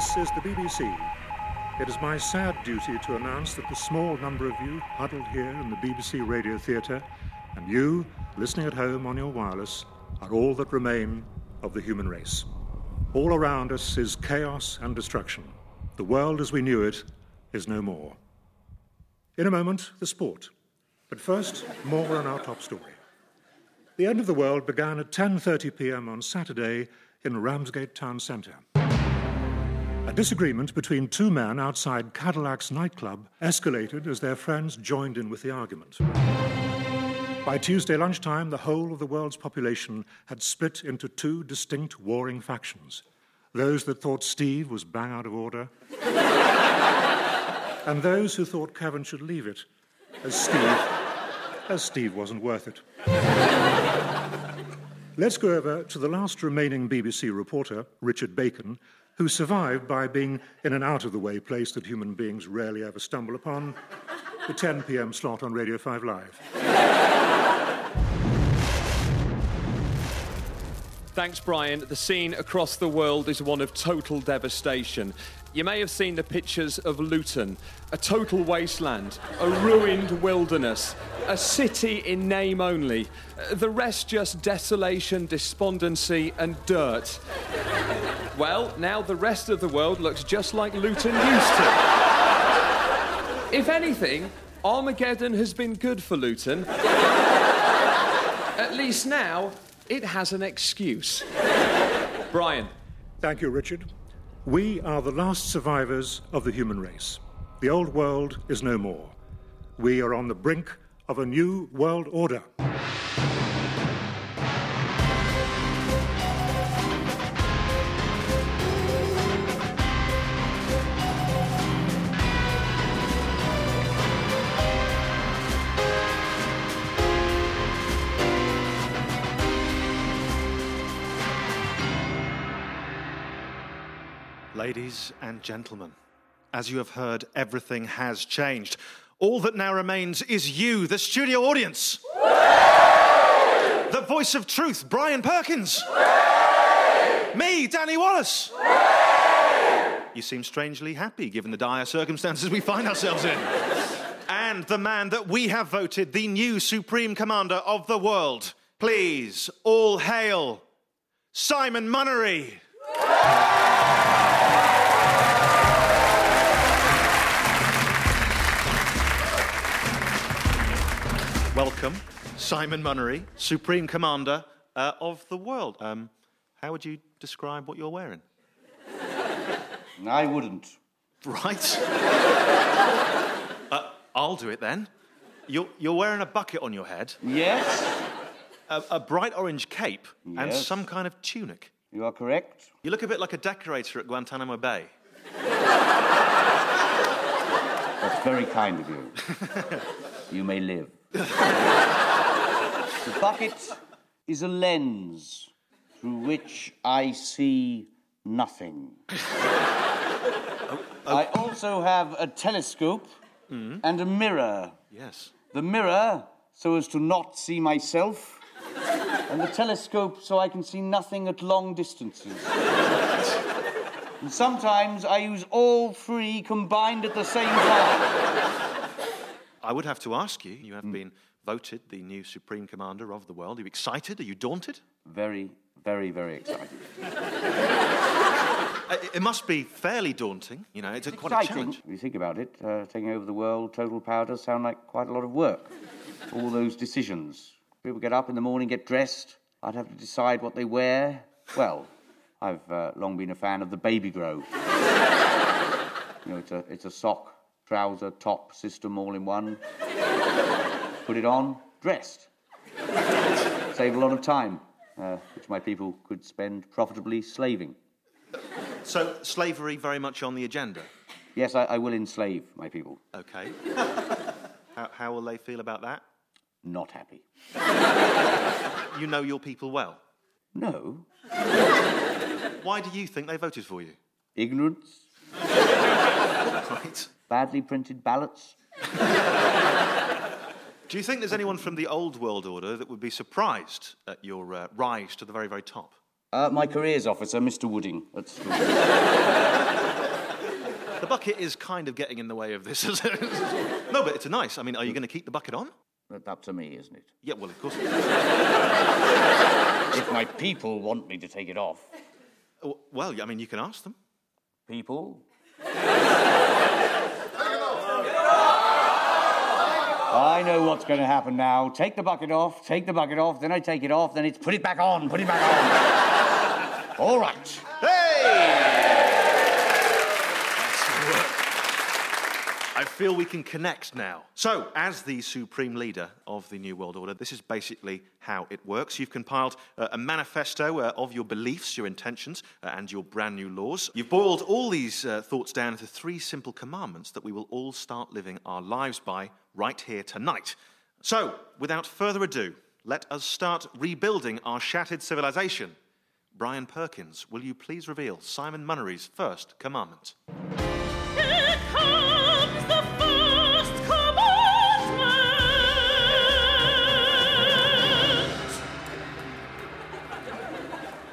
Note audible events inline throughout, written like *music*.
This is the BBC. It is my sad duty to announce that the small number of you huddled here in the BBC Radio Theatre and you, listening at home on your wireless, are all that remain of the human race. All around us is chaos and destruction. The world as we knew it is no more. In a moment, the sport. But first, more on our top story. The end of the world began at 10:30 p.m. on Saturday in Ramsgate Town Centre. A disagreement between two men outside Cadillac's nightclub escalated as their friends joined in with the argument. By Tuesday lunchtime, the whole of the world's population had split into two distinct warring factions those that thought Steve was bang out of order, *laughs* and those who thought Kevin should leave it, as Steve, as Steve wasn't worth it. Let's go over to the last remaining BBC reporter, Richard Bacon, who survived by being in an out of the way place that human beings rarely ever stumble upon the 10 pm slot on Radio 5 Live. Thanks, Brian. The scene across the world is one of total devastation. You may have seen the pictures of Luton, a total wasteland, a ruined wilderness, a city in name only. The rest just desolation, despondency, and dirt. Well, now the rest of the world looks just like Luton used to. If anything, Armageddon has been good for Luton. At least now, it has an excuse. Brian. Thank you, Richard. We are the last survivors of the human race. The old world is no more. We are on the brink of a new world order. Ladies and gentlemen, as you have heard, everything has changed. All that now remains is you, the studio audience. The voice of truth, Brian Perkins. Me, Danny Wallace. You seem strangely happy given the dire circumstances we find ourselves in. and the man that we have voted the new Supreme Commander of the world. Please, all hail Simon Munnery. Welcome, Simon Munnery, Supreme Commander uh, of the world. Um, how would you describe what you're wearing? *laughs* I wouldn't. Right. *laughs* uh, I'll do it then. You're, you're wearing a bucket on your head, Yes, a, a bright orange cape, and Yes. some kind of tunic. you are correct. You look a bit like a decorator at Guantanamo Bay. That's very kind of you. *laughs* you may live. the bucket is a lens through which I see nothing. Oh, oh. I also have a telescope mm-hmm. and a mirror. Yes. The mirror so as to not see myself, and the telescope so I can see nothing at long distances. *laughs* and sometimes I use all three combined at the same time. I would have to ask you, you have been voted the new Supreme Commander of the world. Are you excited? Are you daunted? Very, very, very excited. *laughs* It must be fairly daunting. You know, it's a, quite a challenge. If you think about it, uh, taking over the world, total power does sound like quite a lot of work. All those decisions. People get up in the morning, get dressed. I'd have to decide what they wear. Well, I've uh, long been a fan of the baby grow. *laughs* you know, it's a, it's a sock, trouser, top system all in one. Put it on, dressed. Save a lot of time, uh, which my people could spend profitably slaving. So, slavery very much on the agenda. Yes, I, I will enslave my people. Okay. how, how will they feel about that? Not happy. You know your people well. No. *laughs* Why do you think they voted for you? Ignorance, *laughs* Right. badly printed ballots. Do you think there's anyone from the old world order that would be surprised at your uh, rise to the very, very top? Uh, my careers officer, Mr. Wooding, at school. The bucket is kind of getting in the way of this. *laughs* no, but it's a nice. I mean, are you going to keep the bucket on? That's up to me, isn't it? Yeah, well, of course. If my people want me to take it off. Well, I mean, you can ask them. People? I know what's going to happen now. Take the bucket off, take the bucket off, then I take it off, then it's put it back on, put it back on. All right. I feel we can connect now. So, as the supreme leader of the New World Order, this is basically how it works. You've compiled uh, a manifesto uh, of your beliefs, your intentions, uh, and your brand new laws. You've boiled all these uh, thoughts down into three simple commandments that we will all start living our lives by right here tonight. So, without further ado, let us start rebuilding our shattered civilization. Brian Perkins, will you please reveal Simon Munnery's first commandment?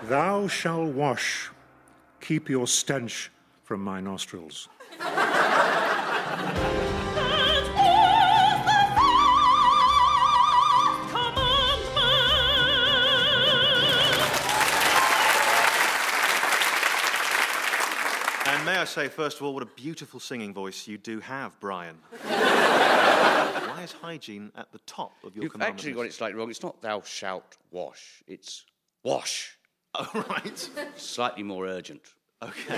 Thou shalt wash, keep your stench from my nostrils. That was the first commandment. And may I say, first of all, what a beautiful singing voice you do have, Brian. Why is hygiene at the top of your You've commandment actually got it slightly wrong. It's not thou shalt wash, it's wash. *laughs* Oh, right. Slightly more urgent. Okay.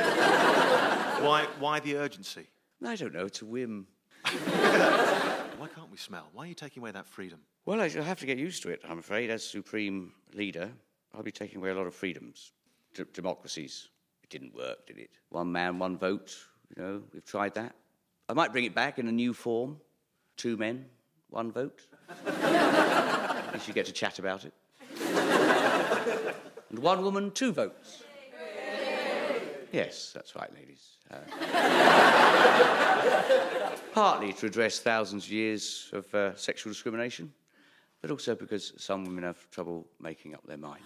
why, why the urgency? I don't know, it's a whim. Why can't we smell? Why are you taking away that freedom? Well, I shall have to get used to it, I'm afraid. As supreme leader, I'll be taking away a lot of freedoms. D- democracies. It didn't work, did it? One man, one vote. You know, we've tried that. I might bring it back in a new form. Two men, one vote. At least you get to chat about it. And one woman, two votes. Yes, that's right, ladies. Uh, *laughs* partly to address thousands of years of uh, sexual discrimination, but also because some women have trouble making up their minds.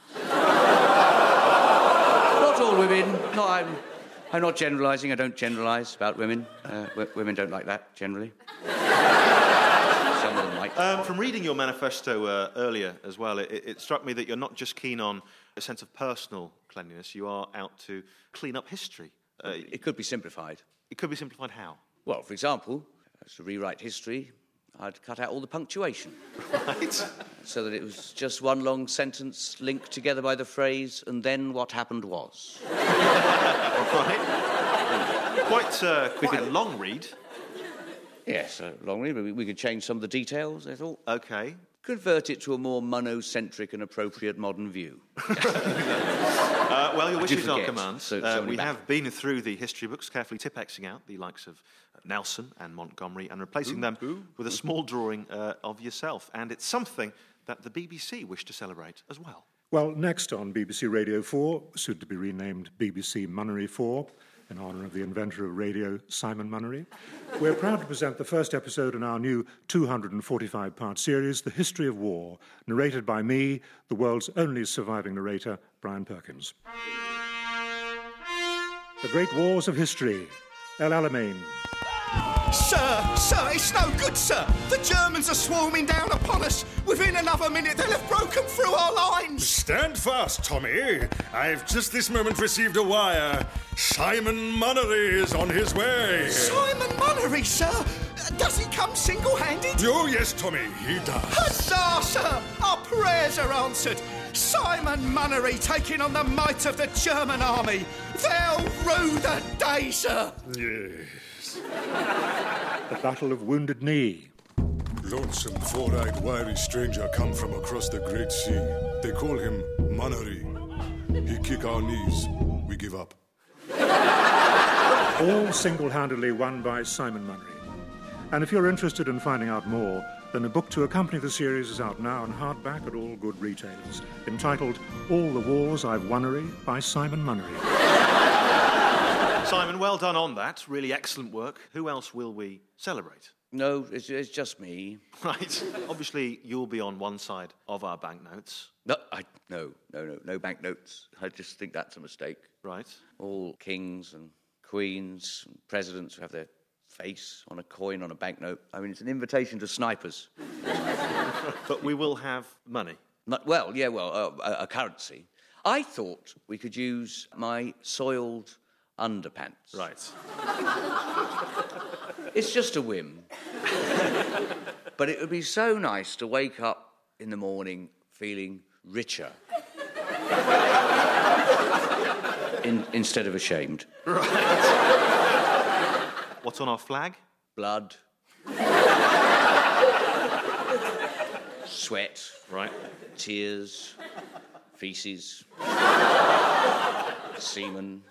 not all women. Not, I'm, I'm not generalising. I don't generalise about women. Uh, w- women don't like that generally. some of them might. Um, from reading your manifesto uh, earlier as well, it, it struck me that you're not just keen on a sense of personal cleanliness, you are out to clean up history. Uh, it could be simplified. it could be simplified how? Well, for example, to rewrite history, I'd cut out all the punctuation. Right? *laughs* so that it was just one long sentence linked together by the phrase, and then what happened was. *laughs* right? Quite, uh, quite a long read. Yes, a long read, but we, we could change some of the details, I thought. Okay. Convert it to a more monocentric and appropriate modern view. *laughs* Uh, well, your I do wishes are forget. commands. So- so uh, we back. have been through the history books, carefully tipexing out the likes of uh, Nelson and Montgomery and replacing them with a small drawing uh, of yourself. And it's something that the BBC wish to celebrate as well. Well, next on BBC Radio 4, soon to be renamed BBC Munnery 4, in honour of the inventor of radio, Simon Munnery, we're proud to present the first episode in our new 245 part series, The History of War, narrated by me, the world's only surviving narrator, Brian Perkins. The Great Wars of History, El Alamein, Sir, sir, it's no good, sir. The Germans are swarming down upon us. Within another minute, they'll have broken through our lines. Stand fast, Tommy. I've just this moment received a wire. Simon Munnery is on his way. Simon Munnery, sir. Does he come single-handed? Oh, yes, Tommy, he does. Huzzah, sir! Our prayers are answered. Simon Munnery taking on the might of the German army. They'll rue the day, sir. Yes. The Battle of Wounded Knee, Lonesome, four-eyed, wiry stranger come from across the great sea. They call him Munnery. He kick our knees. We give up. all single handedly won by Simon Munnery. And if you're interested in finding out more, then a book to accompany the series is out now in hardback at all good retailers, entitled All the Wars I've Wonnery by Simon Munnery. Simon, well done on that. Really excellent work. Who else will we celebrate? No, it's, it's just me. *laughs* Right. Obviously, you'll be on one side of our banknotes. No, I, no, no, no, no banknotes. I just think that's a mistake. Right. All kings and queens and presidents who have their face on a coin on a banknote. I mean, it's an invitation to snipers. *laughs* But we will have money. Not, well, yeah, well, uh, a, a currency. I thought we could use my soiled underpants. Right. *laughs* It's just a whim. *laughs* but it would be so nice to wake up in the morning feeling richer. *laughs* In, instead of ashamed. Right. What's on our flag? Blood. Sweat. Right. Tears. Feces. Semen.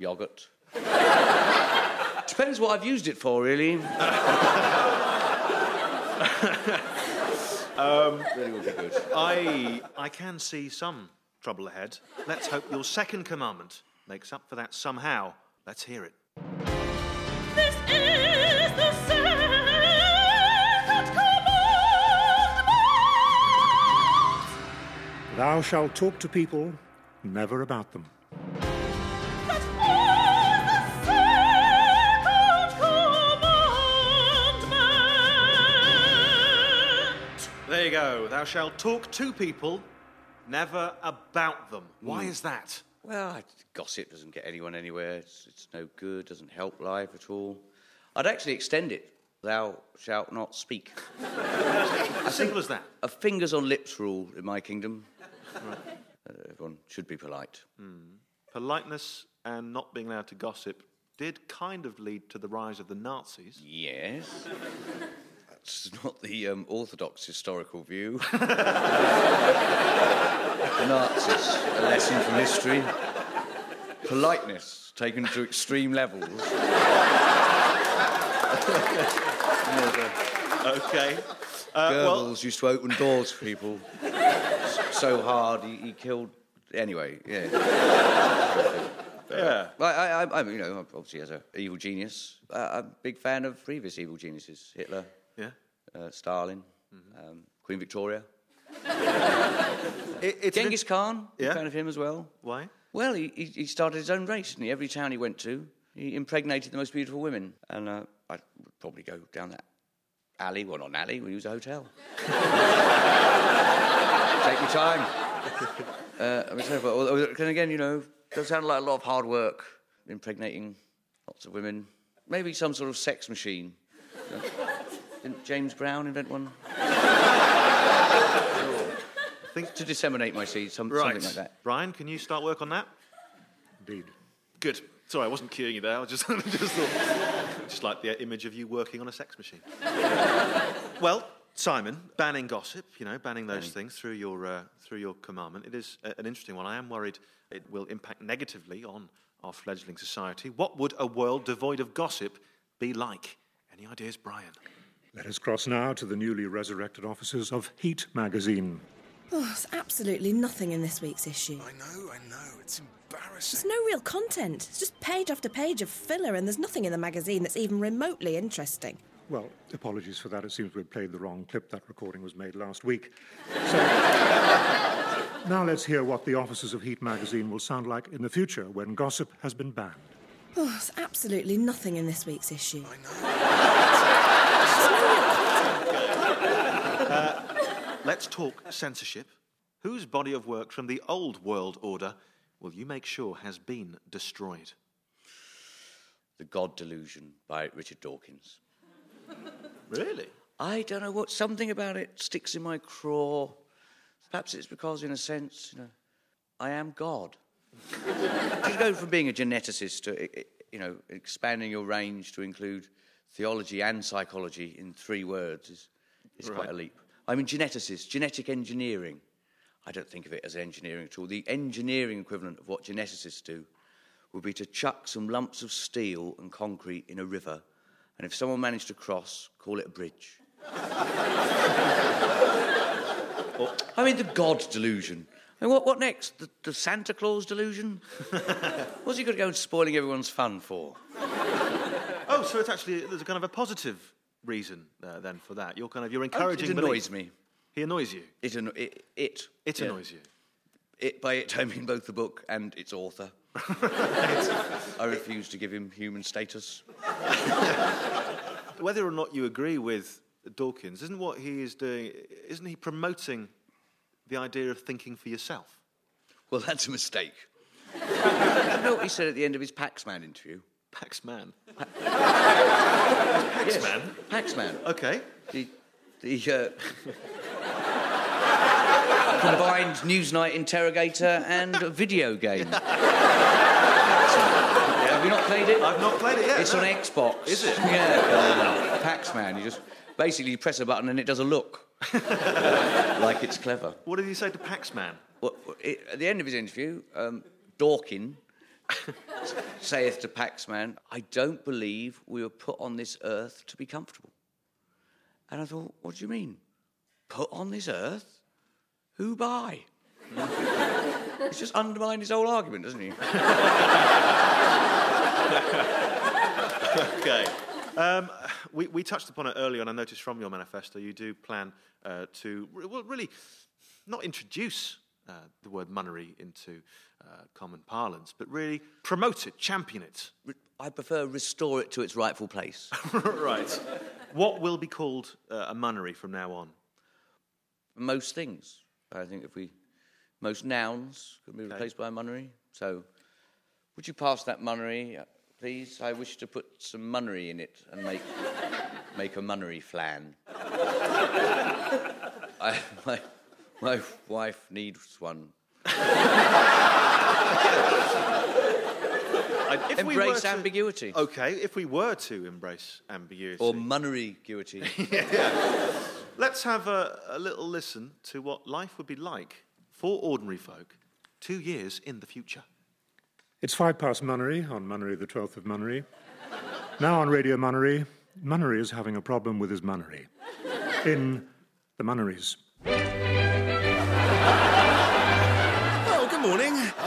Yogurt. *laughs* Depends what I've used it for, really. *laughs* Um, really would be good. I I can see some trouble ahead. Let's hope your second commandment makes up for that somehow. Let's hear it. This is the second commandment. Thou shalt talk to people, never about them. Go. Thou shalt talk to people, never about them. Why is that? Well, gossip doesn't get anyone anywhere. It's, it's no good, doesn't help life at all. I'd actually extend it. Thou shalt not speak. As simple as that. A fingers on lips rule in my kingdom. Uh, everyone should be polite. Politeness and not being allowed to gossip did kind of lead to the rise of the Nazis. Yes. That's not the um, orthodox historical view. *laughs* the Nazis, a lesson from history. Politeness taken to extreme levels. Okay. Uh, well, Goebbels used to open doors for people so hard he, he killed. Anyway, yeah. yeah. I, I, I, I'm, you know, obviously as an evil genius, uh, I'm a big fan of previous evil geniuses: Hitler. Uh, Stalin, um, Queen Victoria, *laughs* *laughs* It, it's an Genghis Khan. Yeah. fan of him as well. Why? Well, he, he, started his own race, and? Every town he went to, he impregnated the most beautiful women. And uh, I would probably go down that alley. Well, not an alley. We use a hotel. *laughs* Take your time. Uh, I mean, so, but, although, again, you know, does sound like a lot of hard work, impregnating lots of women. Maybe some sort of sex machine. Uh, Didn't James Brown invent one? Think- to disseminate my seeds, some, Right. something like that. Brian, can you start work on that? Indeed. Good. Sorry, I wasn't cueing you there. I just, *laughs* just thought, just like the image of you working on a sex machine. well, Simon, banning gossip, you know, banning those things through your uh, through your commandment. It is a- an interesting one. I am worried it will impact negatively on our fledgling society. What would a world devoid of gossip be like? Any ideas, Brian? Let us cross now to the newly resurrected offices of Heat magazine. Oh, there's absolutely nothing in this week's issue. I know, I know. It's embarrassing. There's no real content. It's just page after page of filler, and there's nothing in the magazine that's even remotely interesting. Well, apologies for that. It seems we played the wrong clip. That recording was made last week. So, *laughs* now let's hear what the offices of Heat magazine will sound like in the future when gossip has been banned. Oh, there's absolutely nothing in this week's issue. *laughs* Uh, let's talk censorship. Whose body of work from the old world order will you make sure has been destroyed? The God Delusion by Richard Dawkins. Really? I don't know what something about it sticks in my craw. Perhaps it's because, in a sense, you know, I am God. *laughs* to go from being a geneticist to, you know, expanding your range to include theology and psychology in three words is, is quite a leap. I mean, geneticist, genetic engineering. I don't think of it as engineering at all. The engineering equivalent of what geneticists do would be to chuck some lumps of steel and concrete in a river, and if someone managed to cross, call it a bridge. *laughs* I mean, the God delusion. I mean, what, what next? The, the Santa Claus delusion? *laughs* What's he going to go and spoiling everyone's fun for? Oh, so it's actually there's a kind of a positive reason uh, then for that. You're kind of you're encouraging. Oh, it annoys belief. me. He annoys you. It, anno- it, it, It yeah. annoys you. It, by it, I mean both the book and its author. *laughs* I refuse to give him human status. *laughs* Whether or not you agree with Dawkins, isn't what he is doing? Isn't he promoting the idea of thinking for yourself? Well, that's a mistake. *laughs* you know what he said at the end of his Paxman interview? Paxman. *laughs* Paxman? Paxman. Okay. The, the uh, *laughs* combined Newsnight interrogator and a video game. *laughs* Have you not played it? I've not played it yet. It's no. on Xbox. Is it? Yeah. Uh, Paxman. You just basically you press a button and it does a look. like it's clever. What did he say to Paxman? Well, it, at the end of his interview, um, Dawkin saith to Paxman, I don't believe we were put on this earth to be comfortable. And I thought, what do you mean? Put on this earth? Who by? He's just undermined his whole argument, doesn't he? okay. Um, we, we touched upon it earlier, and I noticed from your manifesto you do plan uh, to well, really not introduce uh, the word munnery into uh, common parlance, but really promote it, champion it. I prefer restore it to its rightful place. *laughs* right. What will be called uh, a munnery from now on? Most things. I think if we. Most nouns can be replaced by a munnery. So, would you pass that munnery, uh, please? I wish to put some munnery in it and make *laughs* make a munnery flan. *laughs* I, my, my wife needs one. And *laughs* if we Embrace were to- ambiguity. Okay, if we were to embrace ambiguity. Or munnery-guity. *laughs* Let's have a, a little listen to what life would be like for ordinary folk two years in the future. It's five past Munnery on Munnery, the 12th of Munnery. Now on Radio Munnery, Munnery is having a problem with his Munnery. In the Munneries.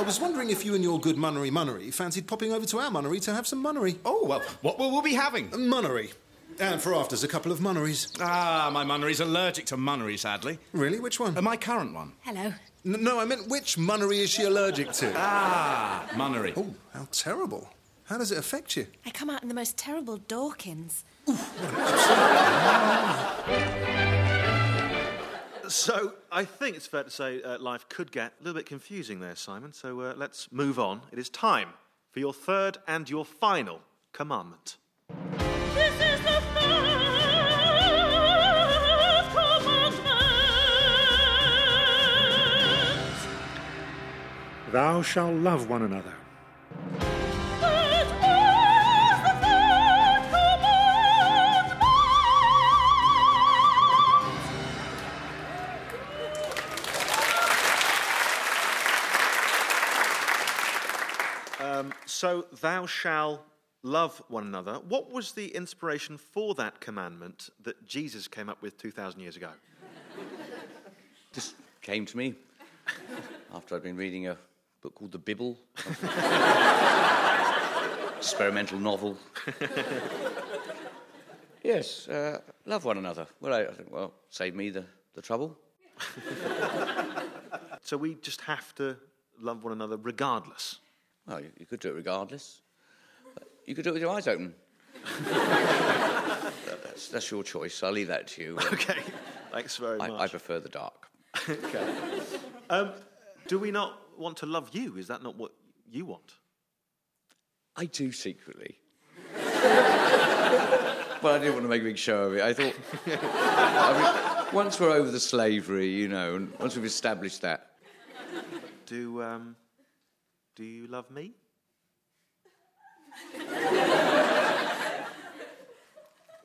Was wondering if you and your good munnery munnery fancied popping over to our munnery to have some munnery. Oh, well, what will we be having? Munnery. And for afters, a couple of munneries. Ah, my munnery's allergic to munnery, sadly. Really? Which one? Uh, my current one. Hello. N- no, I meant which munnery is she allergic to? Ah, munnery. Oh, how terrible. How does it affect you? I come out in the most terrible Dawkins. So I think it's fair to say uh, life could get a little bit confusing there, Simon. So uh, let's move on. It is time for your third and your final commandment. This is the first commandment. Thou shalt love one another. Um, so thou shall love one another. What was the inspiration for that commandment that Jesus came up with 2,000 years ago? Just came to me *laughs* after I'd been reading a book called The Bible. Experimental novel. *laughs* yes, uh, love one another. Well, I, I think, well, save me the, the trouble. *laughs* So we just have to love one another regardless. Well, you, you could do it regardless. You could do it with your eyes open. *laughs* that's, that's your choice. I'll leave that to you. Okay, thanks very I, much. I prefer the dark. okay. Um, do we not want to love you? Is that not what you want? I do secretly. but I didn't want to make a big show of it. I thought, I mean, once we're over the slavery, you know, and once we've established that, Do um, do you love me?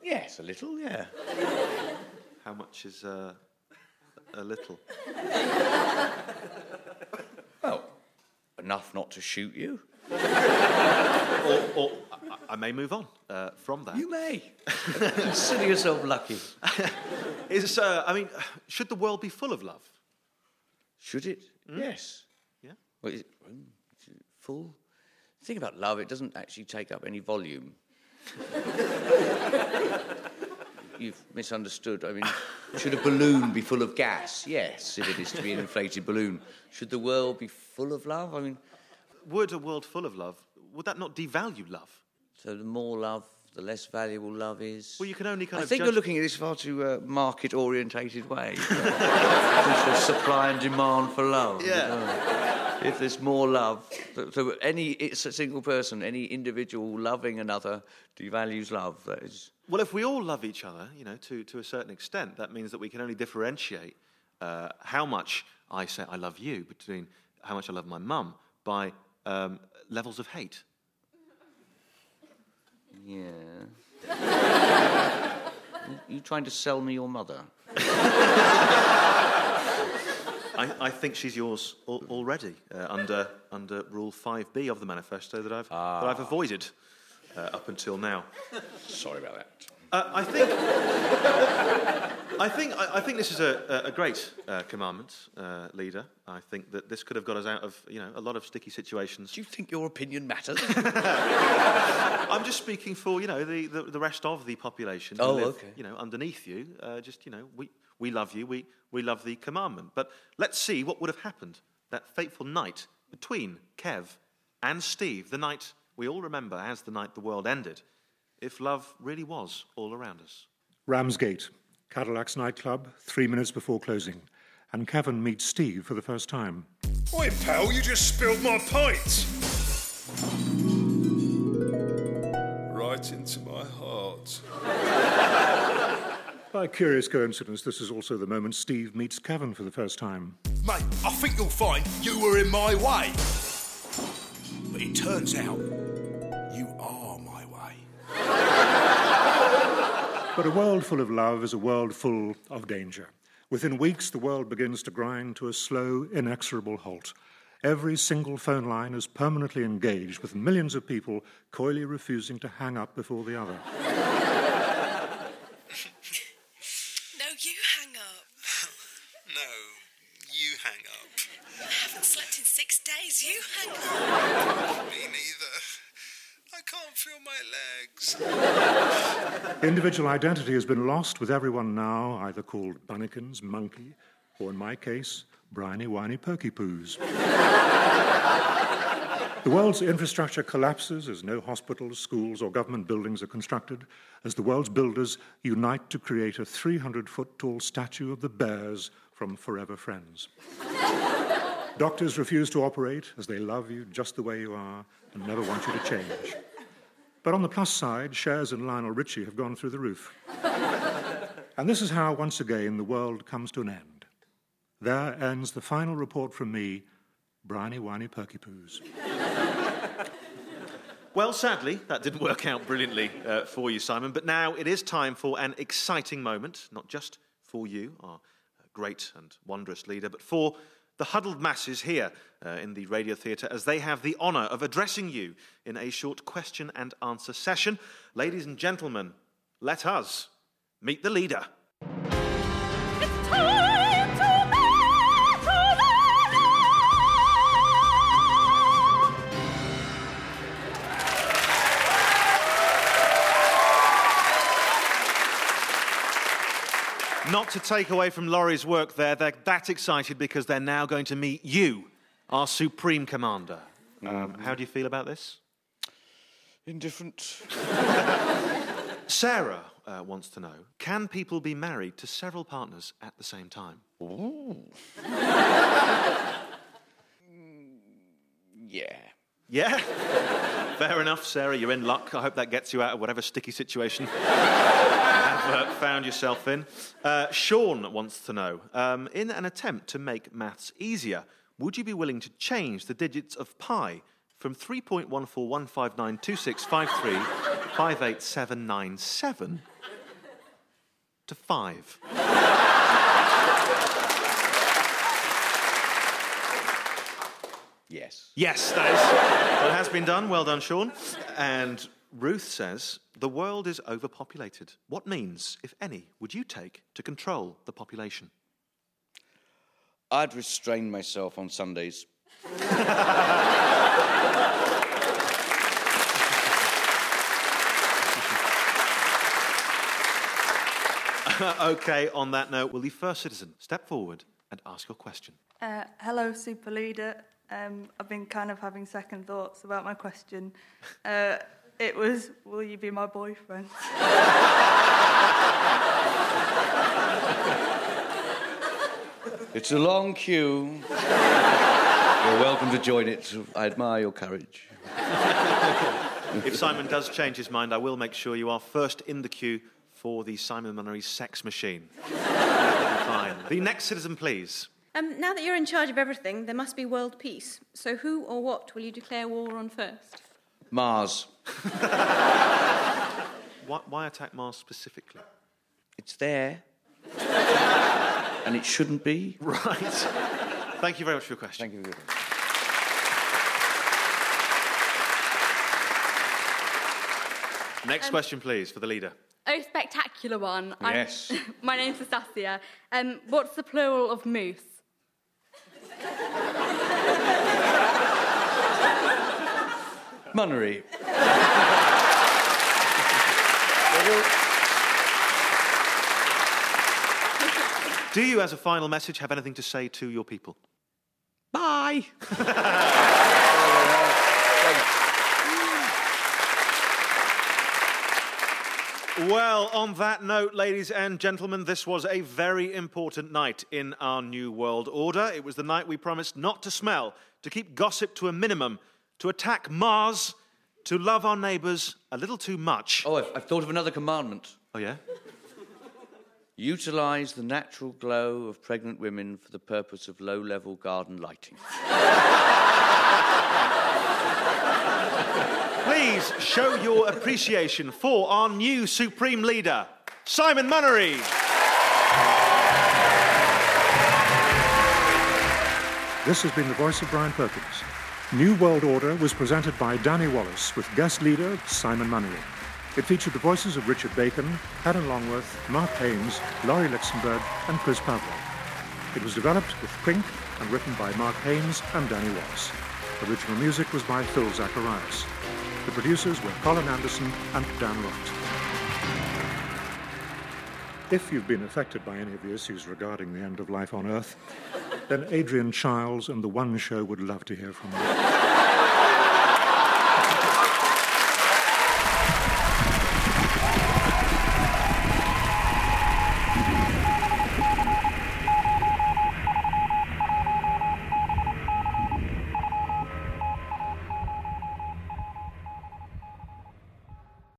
yes, a little, yeah. How much is uh, a little? Well, enough not to shoot you. or, or I, I may move on uh, from that. You may. Consider yourself lucky. *laughs* Is uh, I mean, should the world be full of love? Should it? Yes. Yeah. Well, full? The thing about love, it doesn't actually take up any volume. *laughs* You've misunderstood. I mean, should a balloon be full of gas? Yes, if it is to be an inflated balloon. Should the world be full of love? I mean, Would a world full of love, would that not devalue love? so the more love, the less valuable love is. Well, you can only kind I of I think judge- you're looking at this far too uh, market orientated way. *laughs* A supply and demand for love. Yeah. If there's more love, so, any it's a single person, any individual loving another devalues love. That is. Well, if we all love each other, you know, to, to a certain extent, that means that we can only differentiate uh, how much I say I love you between how much I love my mum by um, levels of hate. Yeah. *laughs* you, you trying to sell me your mother? *laughs* I, I think she's yours al- already uh, under under Rule Five B of the manifesto that I've that I've avoided uh, up until now. Sorry about that. Uh, I think I think I, I think this is a, a great uh, commandment, uh, leader. I think that this could have got us out of you know a lot of sticky situations. Do you think your opinion matters? *laughs* *laughs* I'm just speaking for you know the, the, the rest of the population. Oh, live, okay. You know, underneath you, uh, just you know, we we love you. We we love the commandment. But let's see what would have happened that fateful night between Kev and Steve, the night we all remember as the night the world ended, if love really was all around us. Ramsgate, Cadillac's nightclub, three minutes before closing. And Kevin meets Steve for the first time. Oi, pal, you just spilled my pint. Right into my heart. By curious coincidence, this is also the moment Steve meets Kevin for the first time. Mate, I think you'll find you were in my way. But it turns out you are my way. But a world full of love is a world full of danger. Within weeks, the world begins to grind to a slow, inexorable halt. Every single phone line is permanently engaged, with millions of people coyly refusing to hang up before the other. No, you hang up. No, you hang up. I haven't slept in six. You hang up. Me neither. I can't feel my legs. Individual identity has been lost, with everyone now either called Bunnykins, Monkey, or in my case, Briny Whiny Perky Poos. The world's infrastructure collapses as no hospitals, schools, or government buildings are constructed, as the world's builders unite to create a 300 foot tall statue of the bears from Forever Friends. Doctors refuse to operate as they love you just the way you are and never want you to change. But on the plus side, shares in Lionel Richie have gone through the roof. And this is how, once again, the world comes to an end. There ends the final report from me, Briny Whiny Perky Poos. Well, sadly, that didn't work out brilliantly uh, for you, Simon. But now it is time for an exciting moment, not just for you, our great and wondrous leader, but for the huddled masses here uh, in the Radio Theatre as they have the honour of addressing you in a short question and answer session. Ladies and gentlemen, let us meet the leader. To take away from Lori's work there, they're that excited because they're now going to meet you, our Supreme Commander. Um, how do you feel about this? Indifferent. *laughs* Sarah uh, wants to know Can people be married to several partners at the same time? Ooh. *laughs* Yeah. Yeah? *laughs* Fair enough, Sarah. You're in luck. I hope that gets you out of whatever sticky situation *laughs* you have uh, found yourself in. Uh, Sean wants to know um, In an attempt to make maths easier, would you be willing to change the digits of pi from 3.14159265358797 to 5? Yes. Yes, that, is, that has been done. Well done, Sean. And Ruth says the world is overpopulated. What means, if any, would you take to control the population? I'd restrain myself on Sundays. *laughs* okay, on that note, will the first citizen step forward and ask your question? Uh, hello, super leader. Um, I've been kind of having second thoughts about my question. Uh, it was, will you be my boyfriend? It's a long queue. You're welcome to join it. I admire your courage. if Simon does change his mind, I will make sure you are first in the queue for the Simon Munnery sex machine. Fine. The next citizen, please. Um, now that you're in charge of everything, there must be world peace. So who or what will you declare war on first? Mars. *laughs* Why, why attack Mars specifically? It's there. *laughs* and it shouldn't be. Right. Thank you very much for your question. Thank you. Next Um, question, please, for the leader. Oh, spectacular one. I'm- Yes. *laughs* my name's Nastasia. Um, what's the plural of moose? Munnery. Do you, as a final message, have anything to say to your people? Bye. *laughs* Well, on that note, ladies and gentlemen, this was a very important night in our new world order. It was the night we promised not to smell, to keep gossip to a minimum, to attack Mars, to love our neighbours a little too much. Oh, I've, I've thought of another commandment. Oh, yeah? Utilise the natural glow of pregnant women for the purpose of low level garden lighting. *laughs* Please show your appreciation for our new Supreme Leader, Simon Munnery. This has been the voice of Brian Perkins. New World Order was presented by Danny Wallace with guest leader Simon Munnery. It featured the voices of Richard Bacon, Helen Longworth, Marc Haynes, Lori Lixenberg, and Chris Pavlo. It was developed with Koink and written by Marc Haynes and Danny Wallace. Original music was by Phil Zacharias. The producers were Colin Anderson and Dan Lott. If you've been affected by any of the issues regarding the end of life on Earth, then Adrian Chiles and The One Show would love to hear from you.